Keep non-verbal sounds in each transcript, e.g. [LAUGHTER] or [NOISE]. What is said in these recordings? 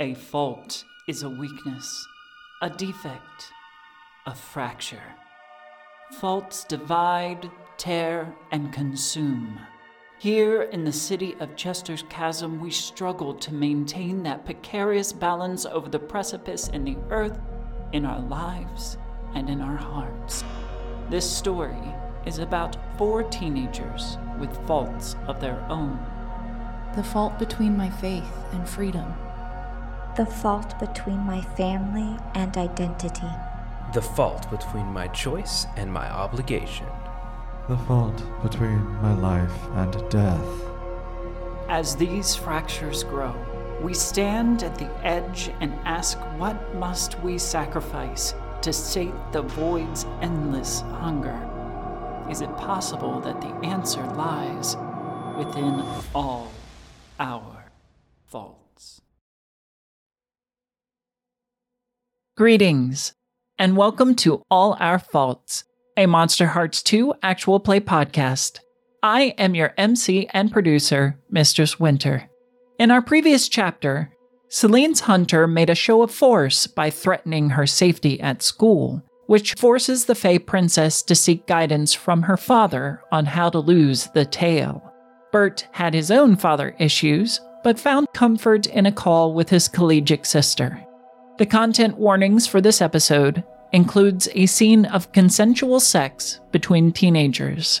A fault is a weakness, a defect, a fracture. Faults divide, tear, and consume. Here in the city of Chester's Chasm, we struggle to maintain that precarious balance over the precipice in the earth, in our lives, and in our hearts. This story is about four teenagers with faults of their own. The fault between my faith and freedom. The fault between my family and identity. The fault between my choice and my obligation. The fault between my life and death. As these fractures grow, we stand at the edge and ask what must we sacrifice to sate the void's endless hunger? Is it possible that the answer lies within all our faults? Greetings, and welcome to All Our Faults, a Monsterhearts 2 actual play podcast. I am your MC and producer, Mistress Winter. In our previous chapter, Saline's hunter made a show of force by threatening her safety at school, which forces the Fey princess to seek guidance from her father on how to lose the tail. Bert had his own father issues, but found comfort in a call with his collegiate sister. The content warnings for this episode includes a scene of consensual sex between teenagers.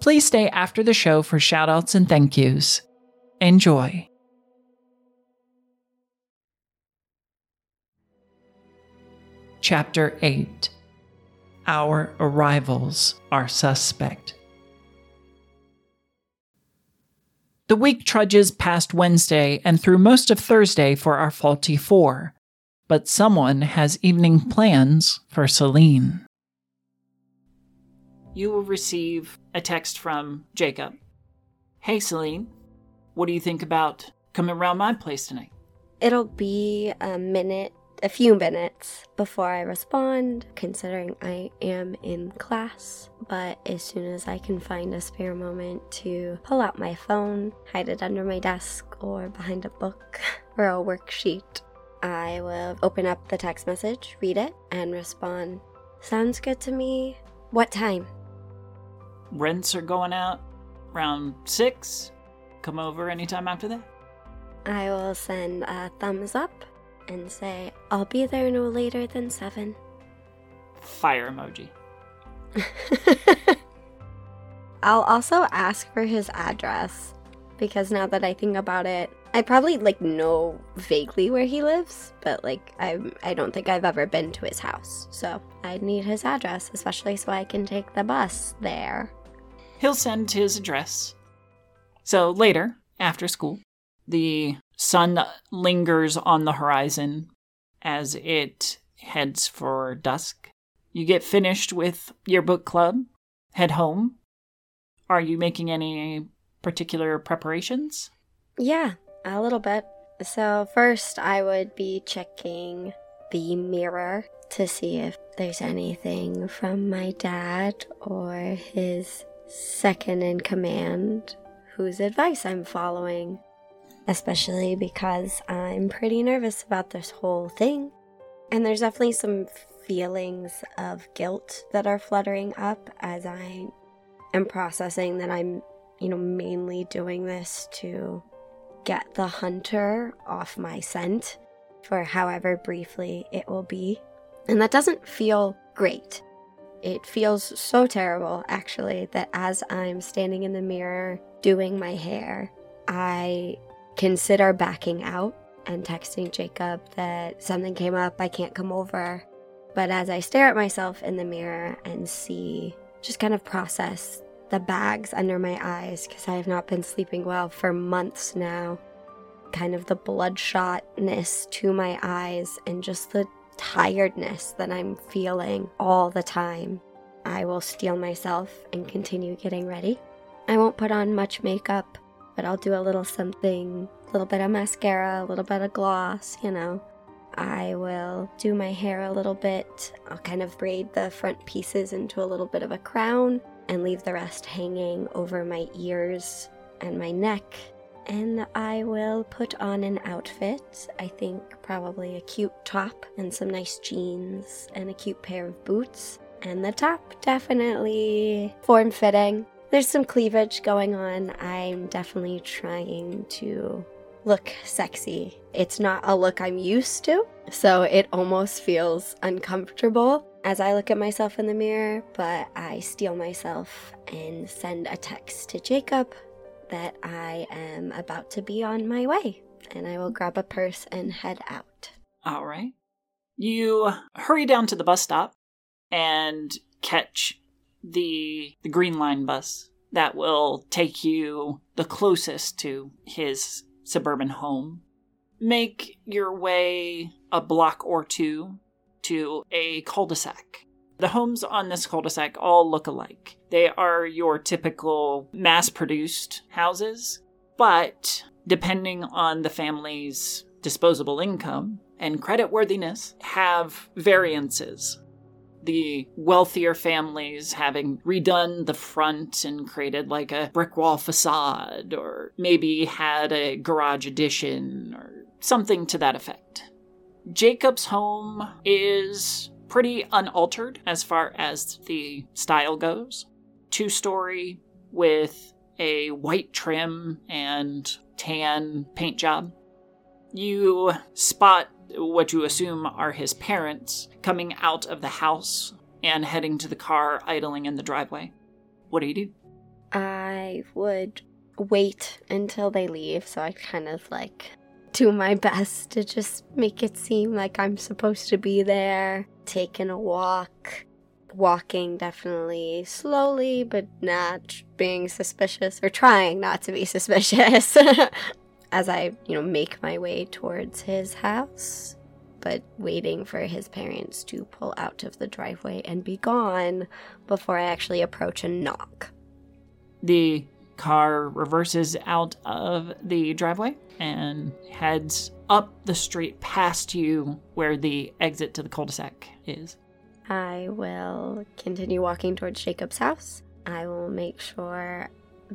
Please stay after the show for shoutouts and thank yous. Enjoy. Chapter 8 Our Arrivals Are Suspect. The week trudges past Wednesday and through most of Thursday for our faulty four, but someone has evening plans for Saline. You will receive a text from Jacob. Hey, Saline, what do you think about coming around my place tonight? It'll be a minute, a few minutes before I respond, considering I am in class. But as soon as I can find a spare moment to pull out my phone, hide it under my desk or behind a book [LAUGHS] or a worksheet, I will open up the text message, read it, and respond. Sounds good to me. What time? Rents are going out around 6. Come over anytime after that. I will send a thumbs up and say, I'll be there no later than 7. Fire emoji. [LAUGHS] I'll also ask for his address because now that I think about it, I probably like know vaguely where he lives, but like I I don't think I've ever been to his house. So I'd need his address, especially so I can take the bus there. He'll send his address. So later, after school, the sun lingers on the horizon as it heads for dusk. You get finished with your book club, head home. Are you making any particular preparations? Yeah, a little bit. So, first, I would be checking the mirror to see if there's anything from my dad or his second in command whose advice I'm following. Especially because I'm pretty nervous about this whole thing. And there's definitely some feelings of guilt that are fluttering up as I am processing that I'm, you know, mainly doing this to get the hunter off my scent for however briefly it will be. And that doesn't feel great. It feels so terrible, actually, that as I'm standing in the mirror doing my hair, I consider backing out and texting Jacob that something came up, I can't come over. But as I stare at myself in the mirror and see, just kind of process the bags under my eyes because I have not been sleeping well for months now. Kind of the bloodshotness to my eyes and just the tiredness that I'm feeling all the time. I will steel myself and continue getting ready. I won't put on much makeup, but I'll do a little something, a little bit of mascara, a little bit of gloss, you know. I will do my hair a little bit. I'll kind of braid the front pieces into a little bit of a crown and leave the rest hanging over my ears and my neck. and I will put on an outfit. I think probably a cute top and some nice jeans and a cute pair of boots. And the top definitely form fitting. There's some cleavage going on. I'm definitely trying to look sexy. It's not a look I'm used to, so it almost feels uncomfortable as I look at myself in the mirror, but I steel myself and send a text to Jacob that I am about to be on my way, and I will grab a purse and head out. All right. You hurry down to the bus stop and catch the the green line bus that will take you the closest to his suburban home. Make your way a block or two to a cul-de-sac. The homes on this cul-de-sac all look alike. They are your typical mass-produced houses, but depending on the family's disposable income and creditworthiness, have variances the wealthier families having redone the front and created like a brick wall facade, or maybe had a garage addition, or something to that effect. Jacob's home is pretty unaltered as far as the style goes. Two story with a white trim and tan paint job. You spot what you assume are his parents coming out of the house and heading to the car idling in the driveway. What do you do? I would wait until they leave, so I kind of like do my best to just make it seem like I'm supposed to be there, taking a walk, walking definitely slowly, but not being suspicious or trying not to be suspicious. [LAUGHS] as I, you know, make my way towards his house, but waiting for his parents to pull out of the driveway and be gone before I actually approach and knock. The car reverses out of the driveway and heads up the street past you where the exit to the cul de sac is. I will continue walking towards Jacob's house. I will make sure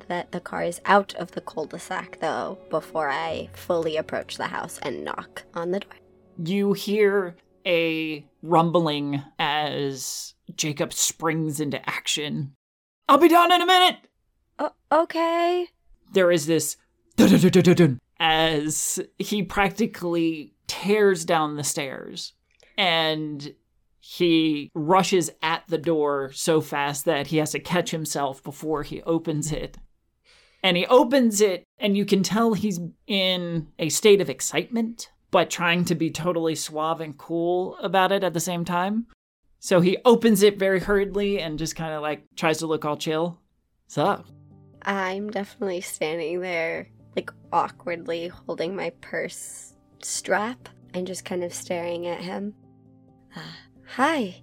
that the car is out of the cul de sac, though, before I fully approach the house and knock on the door. You hear a rumbling as Jacob springs into action. I'll be down in a minute! Oh, okay. There is this as he practically tears down the stairs and he rushes at the door so fast that he has to catch himself before he opens it. And he opens it, and you can tell he's in a state of excitement, but trying to be totally suave and cool about it at the same time. So he opens it very hurriedly and just kind of like tries to look all chill. What's up? I'm definitely standing there, like awkwardly holding my purse strap and just kind of staring at him. Uh, hi.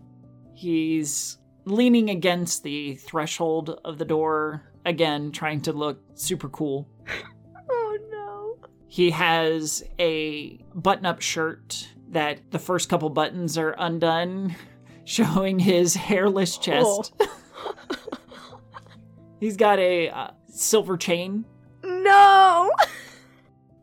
He's leaning against the threshold of the door, again, trying to look super cool. [LAUGHS] Oh no. He has a button up shirt that the first couple buttons are undone, [LAUGHS] showing his hairless chest. [LAUGHS] He's got a uh, silver chain. No!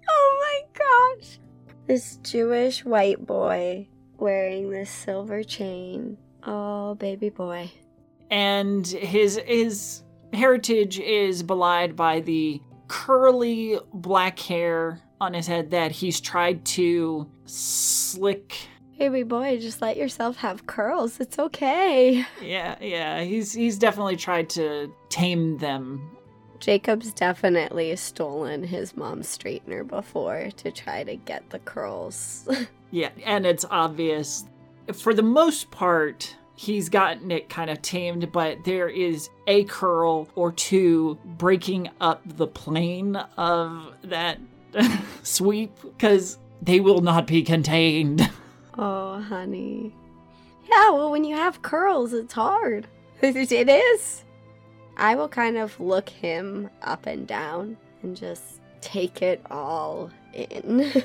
Oh my gosh. This Jewish white boy wearing this silver chain. Oh, baby boy. and his his heritage is belied by the curly black hair on his head that he's tried to slick Baby boy, just let yourself have curls. It's okay. yeah yeah he's he's definitely tried to tame them Jacob's definitely stolen his mom's straightener before to try to get the curls. [LAUGHS] yeah and it's obvious for the most part he's gotten it kind of tamed but there is a curl or two breaking up the plane of that [LAUGHS] sweep because they will not be contained [LAUGHS] oh, honey. Yeah, well, when you have curls, it's hard. it is. I will kind of look him up and down and just take it all in. [LAUGHS]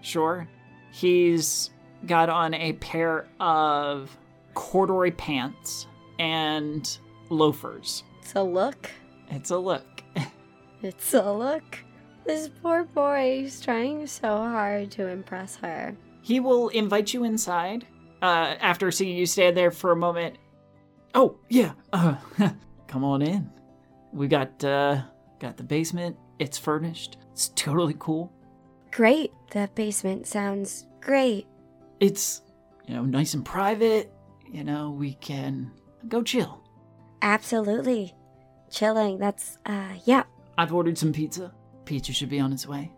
Sure. He's got on a pair of corduroy pants and loafers. it's a look. It's a look. It's a look. This poor boy is trying so hard to impress her. He will invite you inside uh, after seeing you stand there for a moment. Oh, yeah. Uh, [LAUGHS] come on in. We got uh, got the basement. It's furnished. It's totally cool. Great. The basement sounds great. It's, you know, nice and private. You know, we can go chill. Absolutely. Chilling. That's, uh, yeah. I've ordered some pizza. Pizza should be on its way.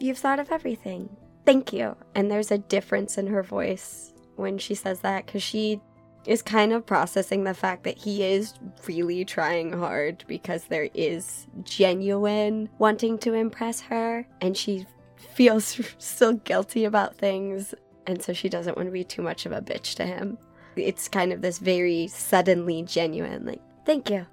You've thought of everything. Thank you. And there's a difference in her voice when she says that because she is kind of processing the fact that he is really trying hard because there is genuine wanting to impress her and she feels [LAUGHS] still guilty about things and so she doesn't want to be too much of a bitch to him. It's kind of this very suddenly genuine like, "Thank you."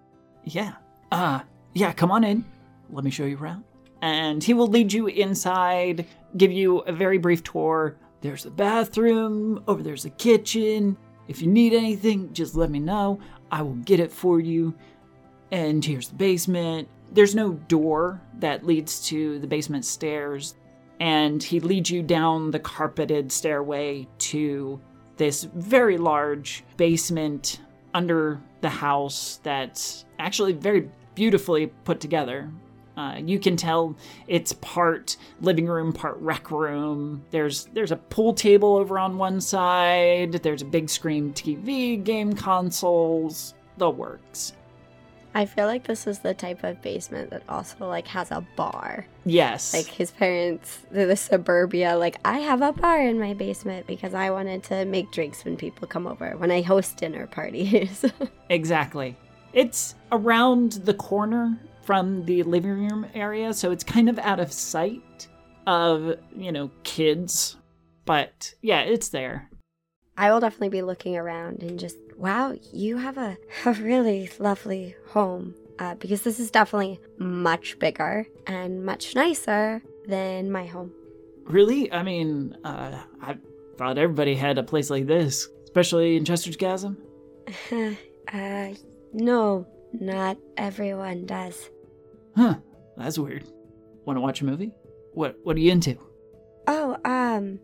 Yeah. Uh, yeah, come on in. Let me show you around. And he will lead you inside, give you a very brief tour. There's the bathroom, over there's the kitchen. If you need anything, just let me know. I will get it for you. And here's the basement. There's no door that leads to the basement stairs. And he leads you down the carpeted stairway to this very large basement under the house that's actually very beautifully put together. Uh, you can tell it's part living room, part rec room. There's there's a pool table over on one side. There's a big screen TV, game consoles, the works. I feel like this is the type of basement that also like has a bar. Yes, Like his parents, they're the suburbia. Like I have a bar in my basement because I wanted to make drinks when people come over when I host dinner parties. [LAUGHS] exactly. It's around the corner from the living room area, so it's kind of out of sight of you know kids. But yeah, it's there. I will definitely be looking around and just, wow, you have a, [LAUGHS] a really lovely home. Uh, because this is definitely much bigger and much nicer than my home. Really? I mean, uh, I thought everybody had a place like this, especially in Chester's Chasm. [LAUGHS] uh, no, not everyone does. Huh? That's weird. Want to watch a movie? What What are you into? Oh, um,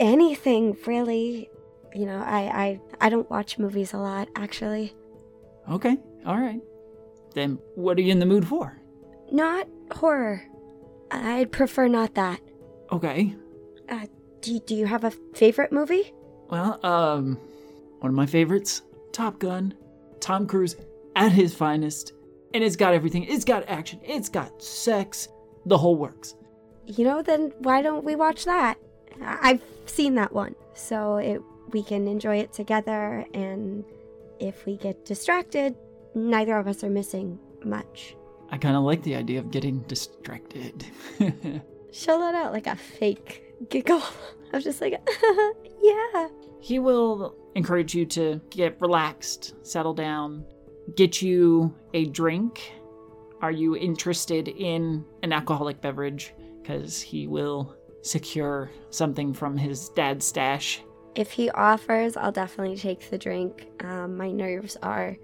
anything really. You know, I, I, I don't watch movies a lot, actually. Okay, all right. Then what are you in the mood for? Not horror. I'd prefer not that. Okay. Uh, do, do you have a favorite movie? Well, um, one of my favorites, Top Gun. Tom Cruise at his finest, and it's got everything. It's got action. It's got sex. The whole works. You know, then why don't we watch that? I've seen that one, so it we can enjoy it together. And if we get distracted, neither of us are missing much. I kind of like the idea of getting distracted. [LAUGHS] She'll let out like a fake giggle. [LAUGHS] I'm just like, [LAUGHS] yeah. he will encourage you to get relaxed, settle down, get you a drink. Are you interested in an alcoholic beverage? Because he will secure something from his dad's stash. If he offers, I'll definitely take the drink. Um, my nerves are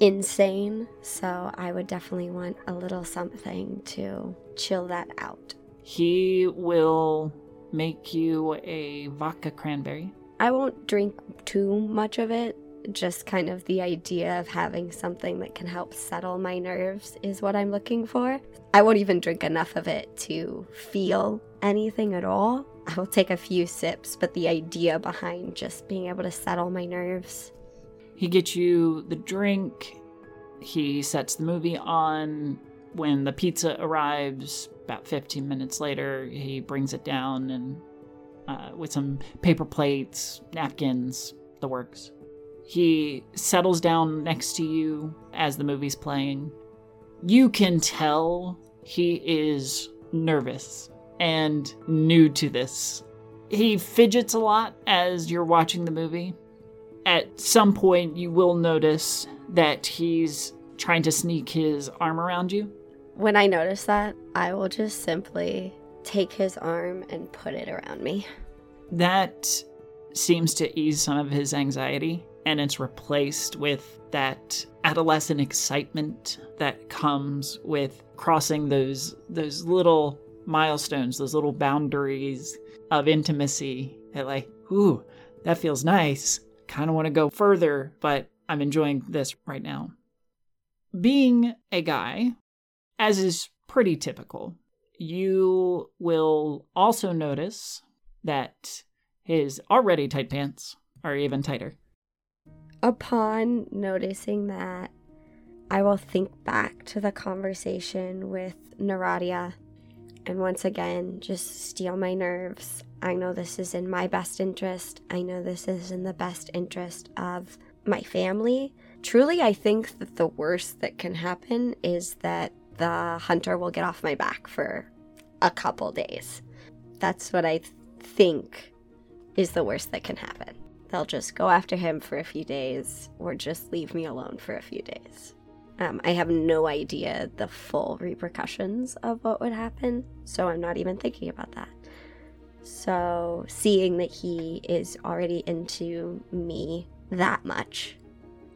insane, so I would definitely want a little something to chill that out. He will make you a vodka cranberry. I won't drink too much of it. Just kind of the idea of having something that can help settle my nerves is what I'm looking for. I won't even drink enough of it to feel anything at all. I will take a few sips, but the idea behind just being able to settle my nerves. He gets you the drink. He sets the movie on. When the pizza arrives, about 15 minutes later, he brings it down and uh, with some paper plates, napkins, the works. He settles down next to you as the movie's playing. You can tell he is nervous and new to this. He fidgets a lot as you're watching the movie. At some point, you will notice that he's trying to sneak his arm around you. When I notice that, I will just simply take his arm and put it around me. That seems to ease some of his anxiety, and it's replaced with that adolescent excitement that comes with crossing those those little milestones, those little boundaries of intimacy that, like, ooh, that feels nice. Kind of want to go further, but I'm enjoying this right now. Being a guy, as is pretty typical, you will also notice that his already tight pants are even tighter. Upon noticing that, I will think back to the conversation with Naradia and once again just steel my nerves. I know this is in my best interest. I know this is in the best interest of my family. Truly, I think that the worst that can happen is that the hunter will get off my back for a couple days. That's what I think is the worst that can happen. They'll just go after him for a few days or just leave me alone for a few days. Um, I have no idea the full repercussions of what would happen, so I'm not even thinking about that. So, seeing that he is already into me that much,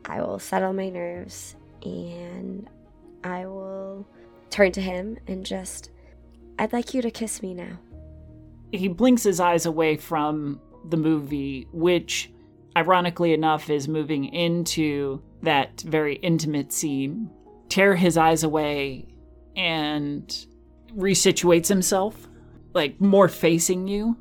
I will settle my nerves and I will turn to him and just, I'd like you to kiss me now. He blinks his eyes away from the movie, which, ironically enough, is moving into that very intimate scene. Tear his eyes away and resituates himself, like more facing you.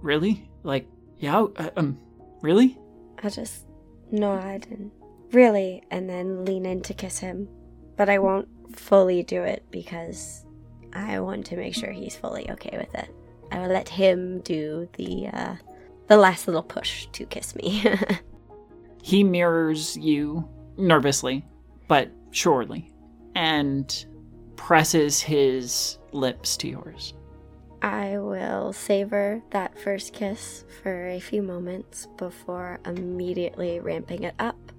Really? Like, yeah, uh, um, really? I'll just nod and really, and then lean in to kiss him. But I won't fully do it because I want to make sure he's fully okay with it. I will let him do the uh, the last little push to kiss me. [LAUGHS] he mirrors you nervously, but surely, and presses his lips to yours. I will savor that first kiss for a few moments before immediately ramping it up.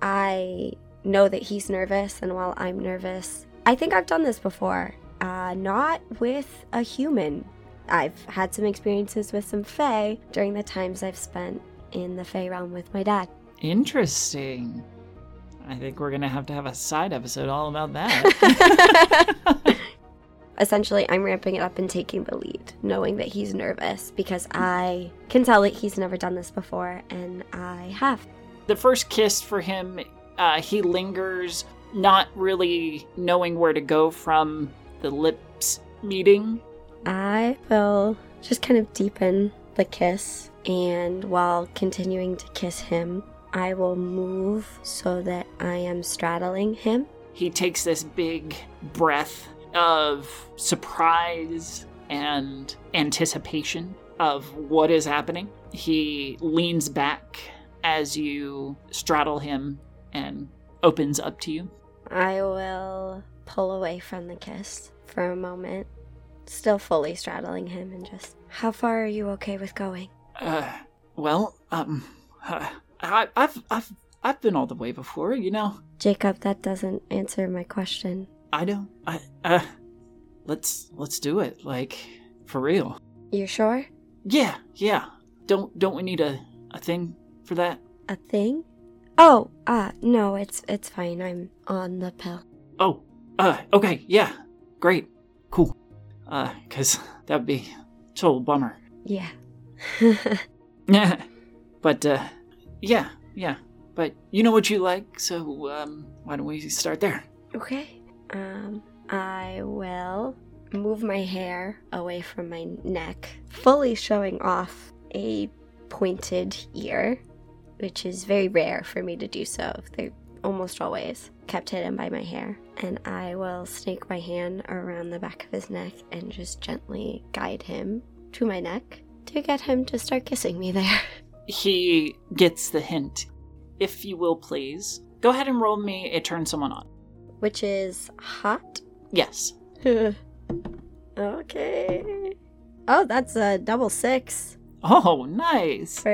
I know that he's nervous, and while I'm nervous, I think I've done this before. Uh, not with a human. I've had some experiences with some Fae during the times I've spent in the Fae realm with my dad. Interesting. I think we're gonna have to have a side episode all about that. [LAUGHS] Essentially, I'm ramping it up and taking the lead, knowing that he's nervous because I can tell that he's never done this before, and I have. the first kiss for him, uh, he lingers, not really knowing where to go from the lips meeting. I will just kind of deepen the kiss, and while continuing to kiss him, I will move so that I am straddling him. He takes this big breath of surprise and anticipation of what is happening. He leans back as you straddle him and opens up to you. I will pull away from the kiss for a moment, still fully straddling him, and just, how far are you okay with going? Uh, well, um, uh, I, I've, I've, I've been all the way before, you know. Jacob, that doesn't answer my question. I know. I, uh, let's, let's do it. Like, for real. You sure? Yeah, yeah. Don't, don't we need a, a thing for that? A thing? Oh, uh, no, it's it's fine. I'm on the pill. Oh, uh, okay, yeah, great, cool. Uh, cause that'd be a total bummer. Yeah. Yeah, [LAUGHS] but uh, yeah, yeah. But you know what you like, so um, why don't we start there? okay. Um, I will move my hair away from my neck, fully showing off a pointed ear, which is very rare for me to do so. They're almost always kept hidden by my hair. And I will snake my hand around the back of his neck and just gently guide him to my neck to get him to start kissing me there. [LAUGHS] He gets the hint. If you will, please go ahead and roll me a turn someone on. Which is hot. Yes. [LAUGHS] okay. Oh, that's a double six Oh, nice. for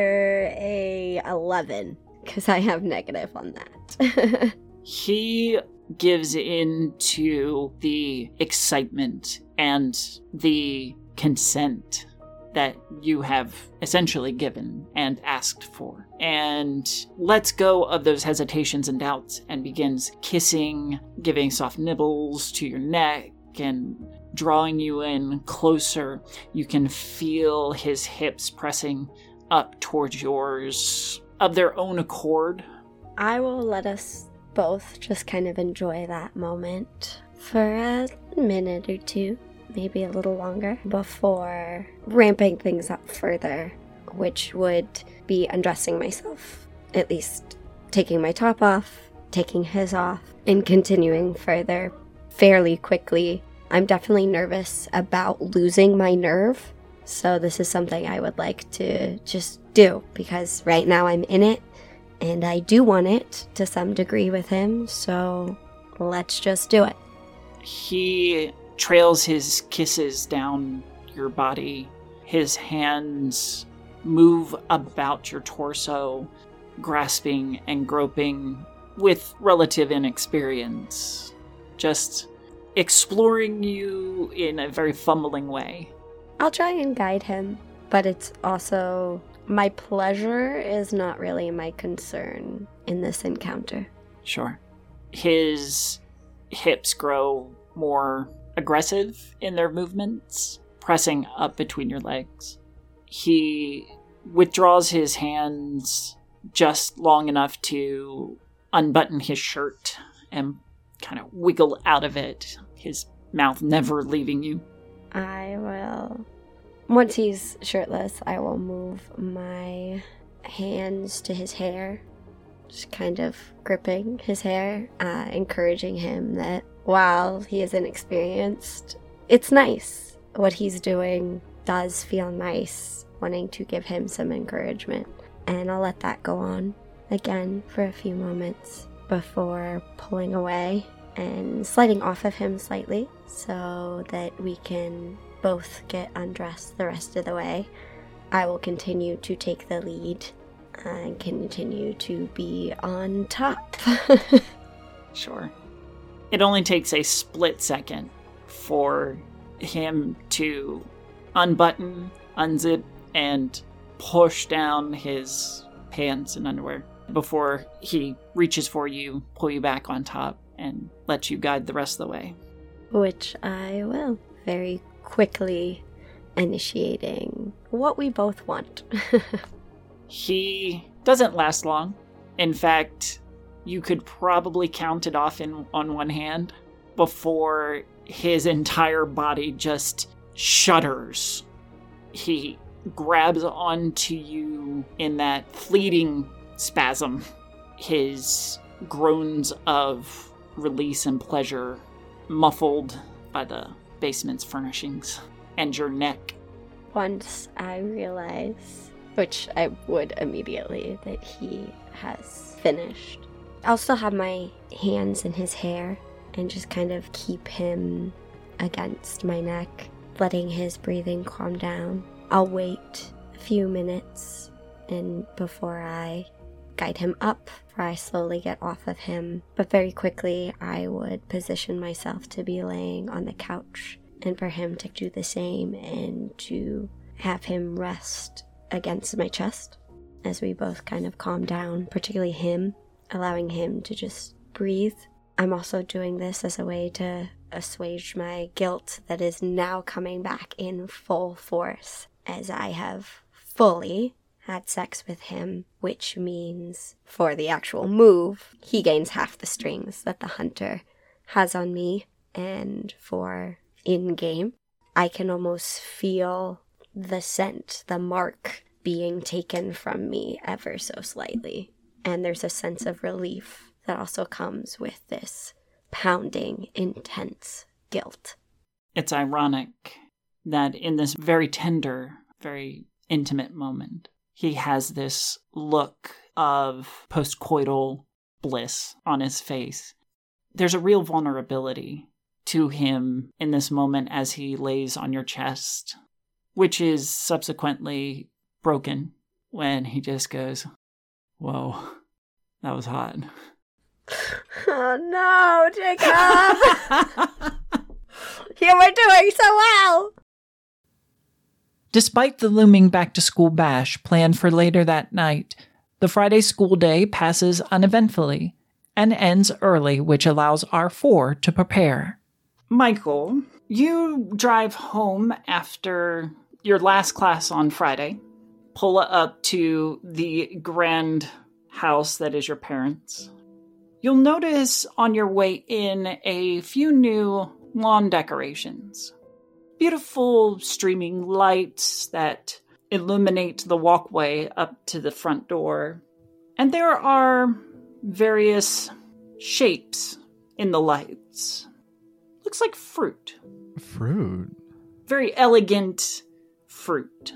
a 11 because I have negative on that. [LAUGHS] he gives in to the excitement and the consent that you have essentially given and asked for, and lets go of those hesitations and doubts and begins kissing, giving soft nibbles to your neck, and drawing you in closer. You can feel his hips pressing up towards yours of their own accord. I will let us both just kind of enjoy that moment for a minute or two, maybe a little longer, before ramping things up further, which would be undressing myself, at least taking my top off, taking his off, and continuing further fairly quickly. I'm definitely nervous about losing my nerve, so this is something I would like to just do because right now I'm in it and I do want it to some degree with him, so let's just do it. He trails his kisses down your body. His hands move about your torso, grasping and groping with relative inexperience. Just exploring you in a very fumbling way. I'll try and guide him, but it's also my pleasure is not really my concern in this encounter. Sure. His hips grow more aggressive in their movements, pressing up between your legs. He withdraws his hands just long enough to unbutton his shirt and kind of wiggle out of it, his mouth never leaving you. I will. Once he's shirtless, I will move my hands to his hair, just kind of gripping his hair, uh, encouraging him that while he is inexperienced, it's nice. What he's doing does feel nice, wanting to give him some encouragement. And I'll let that go on again for a few moments before pulling away and sliding off of him slightly so that we can both get undressed the rest of the way. I will continue to take the lead and continue to be on top. [LAUGHS] Sure. It only takes a split second for him to unbutton, unzip, and push down his pants and underwear before he reaches for you, pull you back on top, and let you guide the rest of the way. Which I will. Very quickly initiating what we both want. [LAUGHS] He doesn't last long. In fact, you could probably count it off in on one hand before his entire body just shudders. He grabs onto you in that fleeting spasm. His groans of release and pleasure muffled by the basement's furnishings and your neck. Once I realize, which I would immediately, that he has finished, I'll still have my hands in his hair and just kind of keep him against my neck, letting his breathing calm down. I'll wait a few minutes and before I guide him up, for I slowly get off of him. But very quickly, I would position myself to be laying on the couch and for him to do the same and to have him rest against my chest as we both kind of calm down, particularly him, allowing him to just breathe. I'm also doing this as a way to assuage my guilt that is now coming back in full force as I have fully had sex with him, which means for the actual move, he gains half the strings that the hunter has on me, and for in game, I can almost feel the scent, the mark being taken from me ever so slightly. And there's a sense of relief that also comes with this pounding, intense guilt. It's ironic that in this very tender, very intimate moment, he has this look of postcoital bliss on his face. There's a real vulnerability to him in this moment as he lays on your chest, which is subsequently broken when he just goes, Whoa, that was hot. [LAUGHS] Oh no, Jacob! [LAUGHS] you were doing so well! Despite the looming back to school bash planned for later that night, the Friday school day passes uneventfully and ends early, which allows R4 to prepare. Michael, You drive home after your last class on Friday, pull up to the grand house that is your parents'. You'll notice on your way in a few new lawn decorations. Beautiful streaming lights that illuminate the walkway up to the front door. And there are various shapes in the lights. Looks like fruit. Fruit. Very elegant fruit.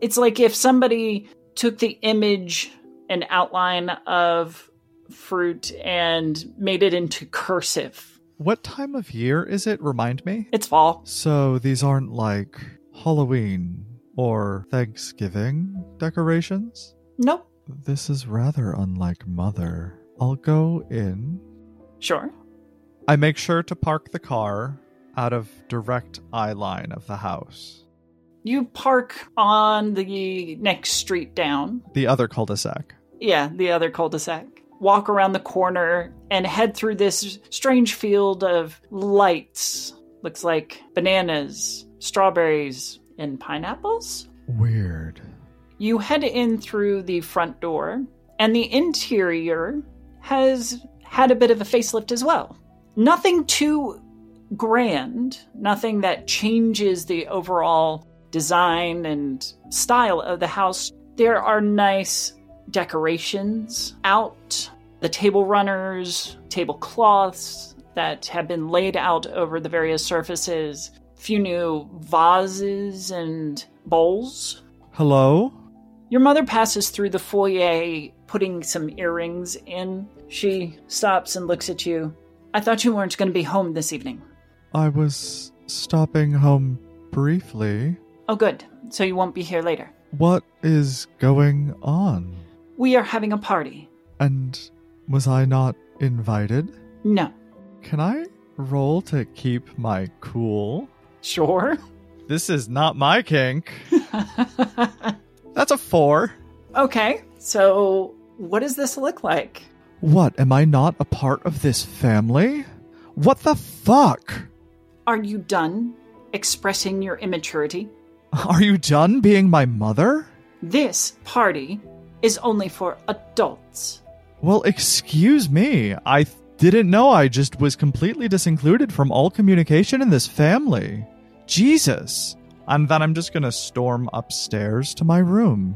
It's like if somebody took the image and outline of fruit and made it into cursive. What time of year is it? Remind me. It's fall. So these aren't like Halloween or Thanksgiving decorations? Nope. This is rather unlike Mother. I'll go in. Sure. I make sure to park the car out of direct eye line of the house. You park on the next street down. The other cul-de-sac. Yeah, the other cul de sac. Walk around the corner and head through this strange field of lights. Looks like bananas, strawberries, and pineapples. Weird. You head in through the front door, and the interior has had a bit of a facelift as well. Nothing too grand, nothing that changes the overall design and style of the house. There are nice decorations out, the table runners, tablecloths that have been laid out over the various surfaces, few new vases and bowls. Hello? Your mother passes through the foyer, putting some earrings in. She stops and looks at you. I thought you weren't going to be home this evening. I was stopping home briefly. Oh, good. So you won't be here later. What is going on? We are having a party. And was I not invited? No. Can I roll to keep my cool? Sure. This is not my kink. [LAUGHS] That's a four. okay. So, what does this look like? What? Am I not a part of this family? What the fuck? Are you done expressing your immaturity? Are you done being my mother? This party is only for adults. Well, excuse me. I th- didn't know I just was completely disincluded from all communication in this family. Jesus. And then I'm just gonna storm upstairs to my room.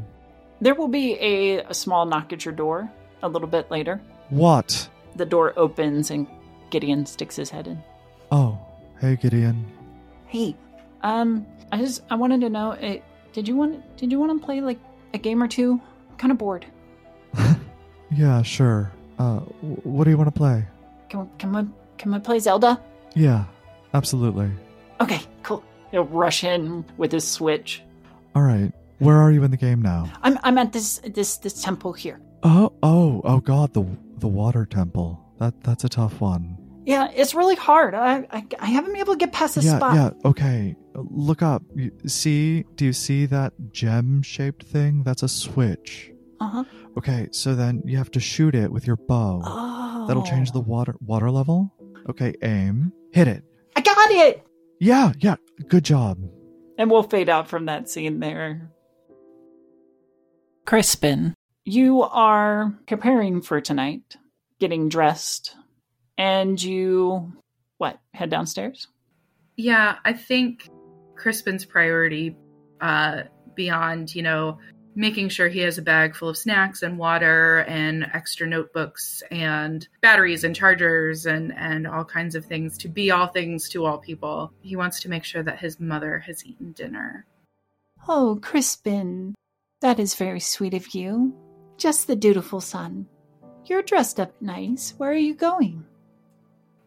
There will be a, a small knock at your door a little bit later. What? The door opens and Gideon sticks his head in. Oh, hey Gideon. Hey, um, I just I wanted to know, eh, did you want did you want to play like a game or two? Kind of bored. [LAUGHS] Yeah, sure. Uh, what do you want to play? Can we can we can we play Zelda? Yeah, absolutely. Okay, cool. He'll rush in with his switch. All right. Where are you in the game now? I'm I'm at this this this temple here. Oh, oh, oh God, the the water temple. That that's a tough one. Yeah, it's really hard. I I, I haven't been able to get past this yeah, spot. yeah. Okay, look up. You, see? Do you see that gem-shaped thing? That's a switch. Uh huh. Okay, so then you have to shoot it with your bow. Oh, That'll change the water water level. Okay, aim. Hit it. I got it. Yeah, yeah. Good job. And we'll fade out from that scene there. Crispin, you are preparing for tonight, getting dressed, and you what? Head downstairs. Yeah, I think Crispin's priority, uh, beyond, you know, making sure he has a bag full of snacks and water and extra notebooks and batteries and chargers and, and all kinds of things to be all things to all people. He wants to make sure that his mother has eaten dinner. Oh, Crispin, that is very sweet of you. Just the dutiful son. You're dressed up nice. Where are you going?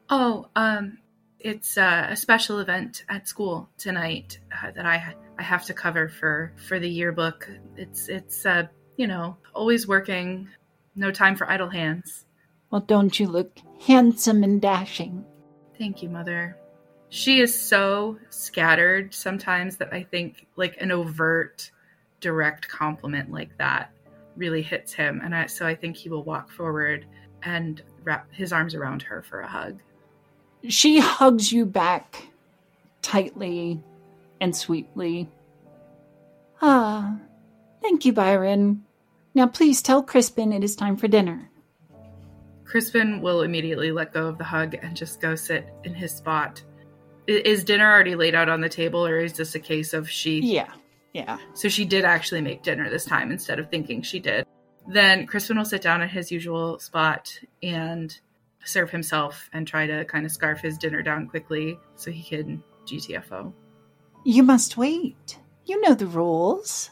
Oh, um, it's uh, a special event at school tonight uh, that I I have to cover for for the yearbook. It's it's uh, you know always working, no time for idle hands. Well, don't you look handsome and dashing? Thank you, mother. She is so scattered sometimes that I think like an overt, direct compliment like that really hits him, and I, so I think he will walk forward and wrap his arms around her for a hug. She hugs you back tightly and sweetly. Ah, thank you, Byron. Now please tell Crispin it is time for dinner. Crispin will immediately let go of the hug and just go sit in his spot. Is dinner already laid out on the table, or is this a case of she? Yeah, yeah. So she did actually make dinner this time instead of thinking she did. Then Crispin will sit down at his usual spot and serve himself and try to kind of scarf his dinner down quickly so he can GTFO. You must wait. You know the rules.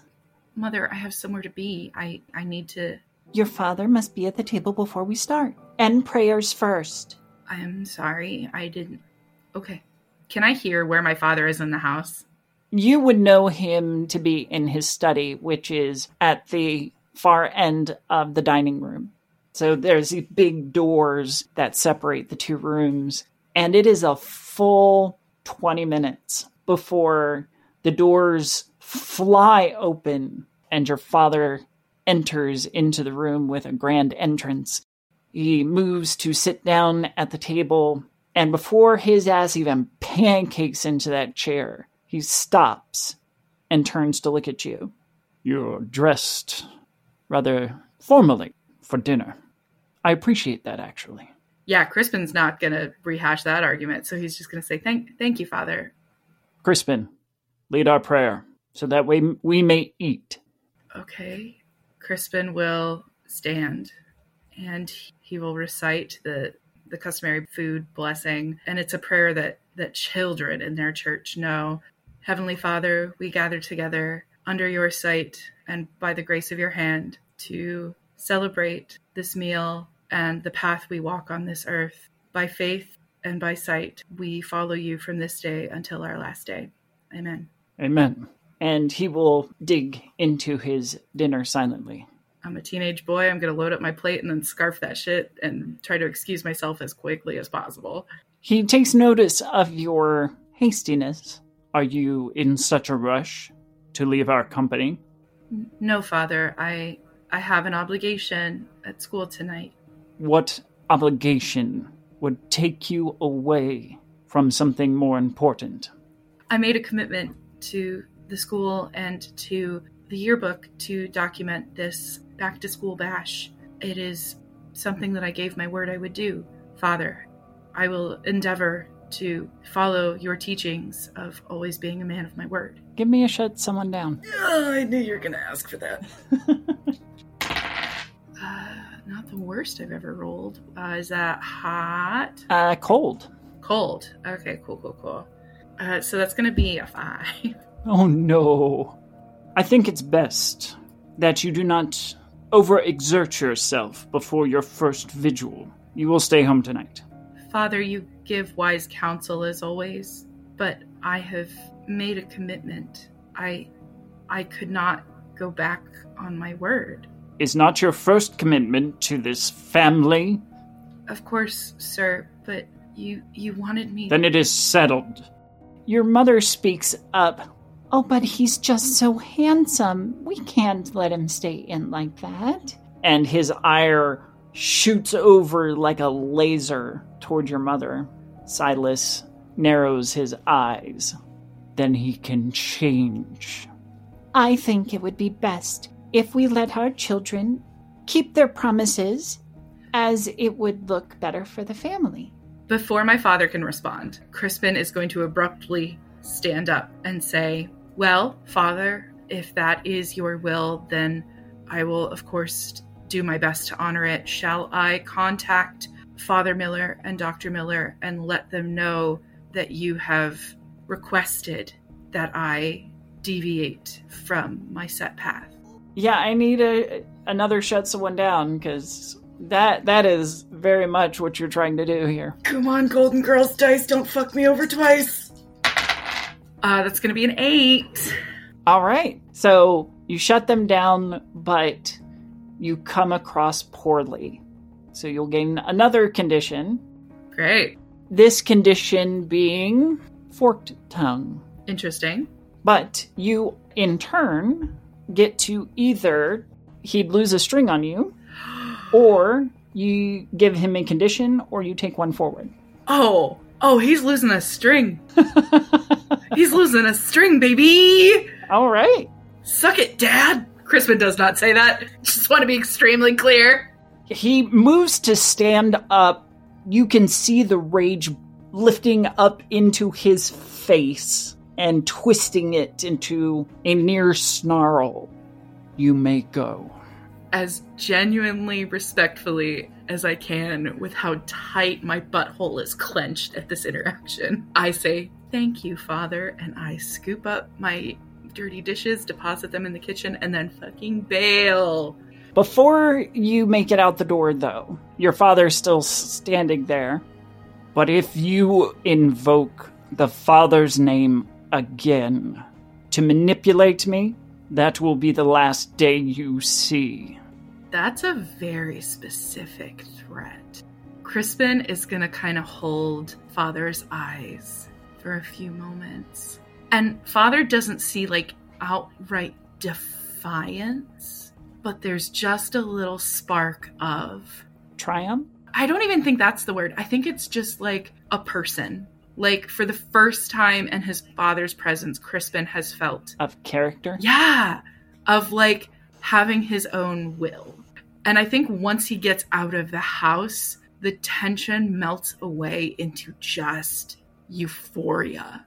Mother, I have somewhere to be. I I need to. Your father must be at the table before we start. And prayers first. I'm sorry. I didn't. Okay. Can I hear where my father is in the house? You would know him to be in his study, which is at the far end of the dining room. So there's these big doors that separate the two rooms, and it is a full 20 minutes before the doors fly open and your father enters into the room with a grand entrance. He moves to sit down at the table, and before his ass even pancakes into that chair, he stops and turns to look at you. You're dressed rather formally for dinner. I appreciate that, actually. Yeah, Crispin's not gonna rehash that argument, so he's just gonna say thank thank you, Father. Crispin, lead our prayer so that way we may eat. Okay. Crispin will stand and he will recite the the customary food blessing and it's a prayer that that children in their church know. Heavenly Father, we gather together under your sight and by the grace of your hand to celebrate this meal and the path we walk on this earth. By faith and by sight, we follow you from this day until our last day. Amen. Amen. And he will dig into his dinner silently. I'm a teenage boy. I'm going to load up my plate and then scarf that shit and try to excuse myself as quickly as possible. He takes notice of your hastiness. Are you in such a rush to leave our company? No, father. I I have an obligation at school tonight. What obligation would take you away from something more important? I made a commitment to the school and to the yearbook to document this back to school bash. It is something that I gave my word I would do. Father, I will endeavor to follow your teachings of always being a man of my word. Give me a shut someone down. [SIGHS] I knew you were going to ask for that. [LAUGHS] uh, the worst I've ever rolled. Uh, is that hot? Uh, cold. Cold. Okay, cool, cool, cool. Uh, so that's going to be a five. [LAUGHS] Oh no. I think it's best that you do not overexert yourself before your first vigil. You will stay home tonight. Father, you give wise counsel as always, but I have made a commitment. I I could not go back on my word. Is not your first commitment to this family? Of course, sir, but you you wanted me Then it is settled. Your mother speaks up. Oh, but he's just so handsome. We can't let him stay in like that. And his ire shoots over like a laser toward your mother. Silas narrows his eyes. Then he can change. I think it would be best if we let our children keep their promises, as it would look better for the family. Before my father can respond, Crispin is going to abruptly stand up and say, Well, father, if that is your will, then I will, of course, do my best to honor it. Shall I contact Father Miller and Dr. Miller and let them know that you have requested that I deviate from my set path? Yeah, I need a another shut someone down because that that is very much what you're trying to do here. Come on, Golden Girls dice, don't fuck me over twice. Uh, that's gonna be an eight. All right, so you shut them down, but you come across poorly, so you'll gain another condition. Great. This condition being forked tongue, Interesting. but you in turn get to either he'd lose a string on you, or you give him a condition, or you take one forward. Oh, oh, he's losing a string. [LAUGHS] He's losing a string, baby. All right. Suck it, Dad. Crispin does not say that. Just want to be extremely clear. He moves to stand up. You can see the rage lifting up into his face and twisting it into a near snarl. You may go. As genuinely respectfully as I can, with how tight my butthole is clenched at this interaction, I say, Thank you, Father, and I scoop up my dirty dishes, deposit them in the kitchen, and then fucking bail. Before you make it out the door, though, your father's still standing there. But if you invoke the Father's name again to manipulate me, that will be the last day you see. That's a very specific threat. Crispin is going to kind of hold Father's eyes for a few moments. And Father doesn't see like outright defiance, but there's just a little spark of Triumph? I don't even think that's the word. I think it's just like a person. Like for the first time in his father's presence, Crispin has felt, Of character? yeah, of like having his own will. And I think once he gets out of the house, the tension melts away into just euphoria.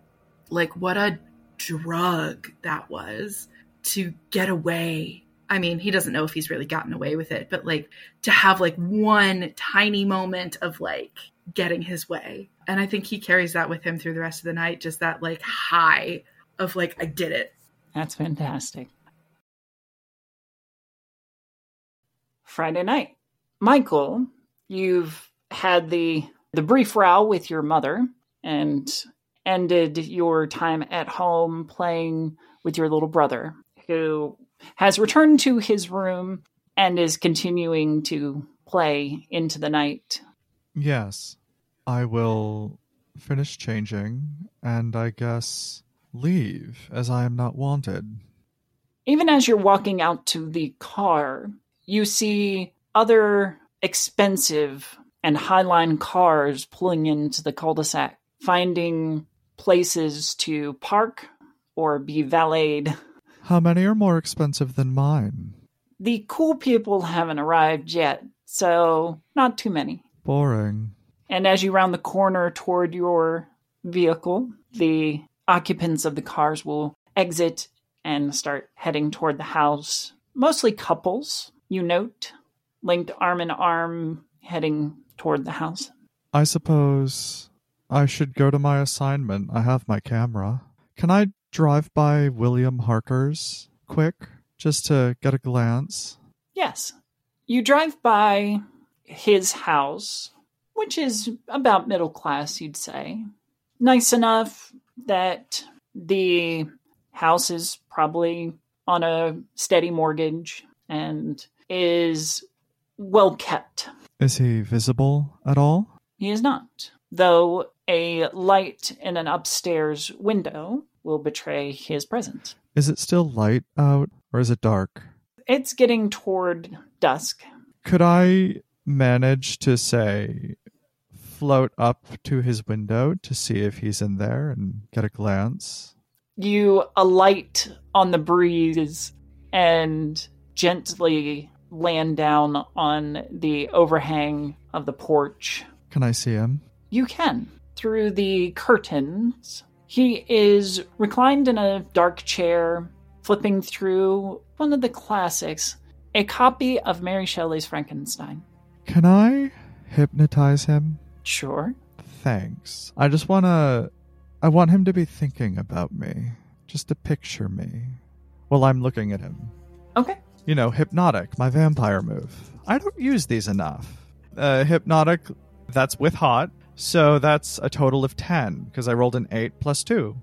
Like what a drug that was to get away. I mean, he doesn't know if he's really gotten away with it, but like to have like one tiny moment of like getting his way. And I think he carries that with him through the rest of the night, just that like high of like, I did it. That's fantastic. Friday night. Michael, you've had the the brief row with your mother and ended your time at home playing with your little brother who has returned to his room and is continuing to play into the night. Yes. I will finish changing and I guess leave as I am not wanted. Even as you're walking out to the car, you see other expensive and highline cars pulling into the cul-de-sac, finding places to park or be valeted. How many are more expensive than mine? The cool people haven't arrived yet, so not too many. Boring. And as you round the corner toward your vehicle, the occupants of the cars will exit and start heading toward the house. Mostly couples, you note, linked arm in arm, heading toward the house. I suppose I should go to my assignment. I have my camera. Can I drive by William Harker's quick just to get a glance? Yes. You drive by his house, which is about middle class, you'd say. Nice enough that the house is probably on a steady mortgage and is well kept. Is he visible at all? He is not, though a light in an upstairs window will betray his presence. Is it still light out or is it dark? It's getting toward dusk. Could I manage to say float up to his window to see if he's in there and get a glance? You alight on the breeze and gently land down on the overhang of the porch. Can I see him? You can. Through the curtains, he is reclined in a dark chair, flipping through one of the classics, a copy of Mary Shelley's Frankenstein. Can I hypnotize him? Sure. Thanks. I just want to. I want him to be thinking about me. Just to picture me. While I'm looking at him. Okay. You know, hypnotic, my vampire move. I don't use these enough. Uh, hypnotic, that's with hot. So that's a total of 10, because I rolled an 8 plus 2.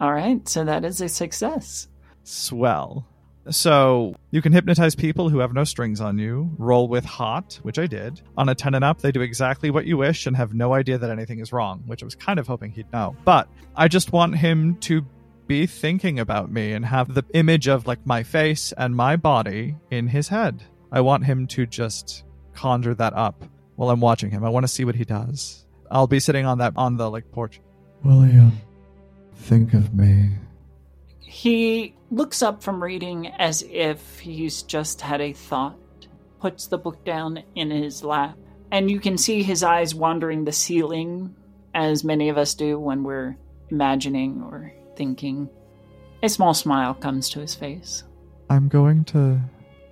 All right. So that is a success. Swell. So you can hypnotize people who have no strings on you, roll with hot, which I did. On a 10 and up, they do exactly what you wish and have no idea that anything is wrong, which I was kind of hoping he'd know. But I just want him to be thinking about me and have the image of like my face and my body in his head. I want him to just conjure that up while I'm watching him. I want to see what he does. I'll be sitting on that on the like porch. William, think of me. He looks up from reading as if he's just had a thought, puts the book down in his lap, and you can see his eyes wandering the ceiling, as many of us do when we're imagining or thinking. A small smile comes to his face. I'm going to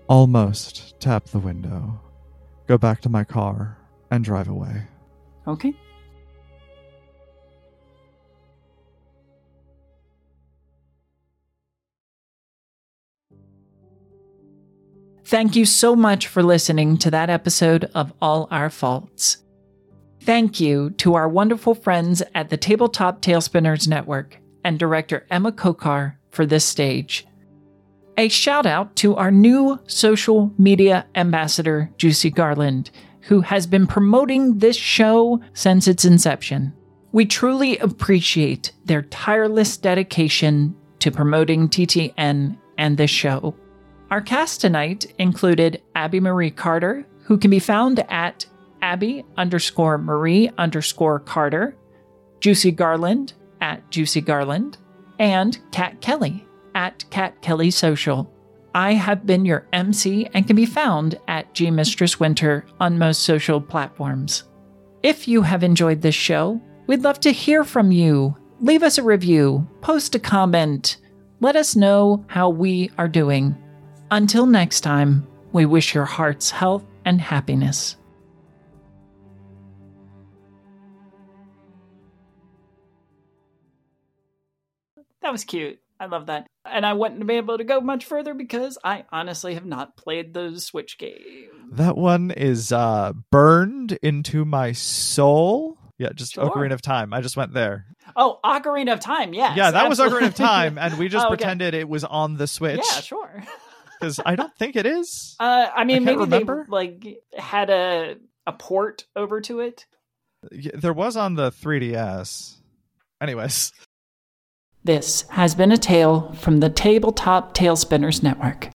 almost tap the window, go back to my car, and drive away. Okay. Thank you so much for listening to that episode of All Our Faults. Thank you to our wonderful friends at the Tabletop Talespinners Network and director Emma Kokar for this stage. A shout out to our new social media ambassador, Juicy Garland, who has been promoting this show since its inception. We truly appreciate their tireless dedication to promoting TTN and this show. Our cast tonight included Abby Marie Carter, who can be found at Abby underscore Marie underscore Carter, Juicy Garland at Juicy Garland, and Kat Kellie at Kat Kellie Social. I have been your MC and can be found at G Mistress Winter on most social platforms. If you have enjoyed this show, we'd love to hear from you. Leave us a review, post a comment, let us know how we are doing. Until next time, we wish your hearts health and happiness. That was cute. I love that. And I wouldn't be able to go much further because I honestly have not played those Switch games. That one is uh, burned into my soul. Yeah, just Sure. Ocarina of Time. I just went there. Oh, Ocarina of Time, yes. yeah, that was absolutely. Ocarina of Time, and we just [LAUGHS] Oh, okay. pretended it was on the Switch. Yeah, sure. [LAUGHS] Because I don't think it is. Uh, I mean, can't maybe remember. they like had a a port over to it. Y- There was on the 3DS. Anyways. This has been a tale from the Tabletop Talespinners Network.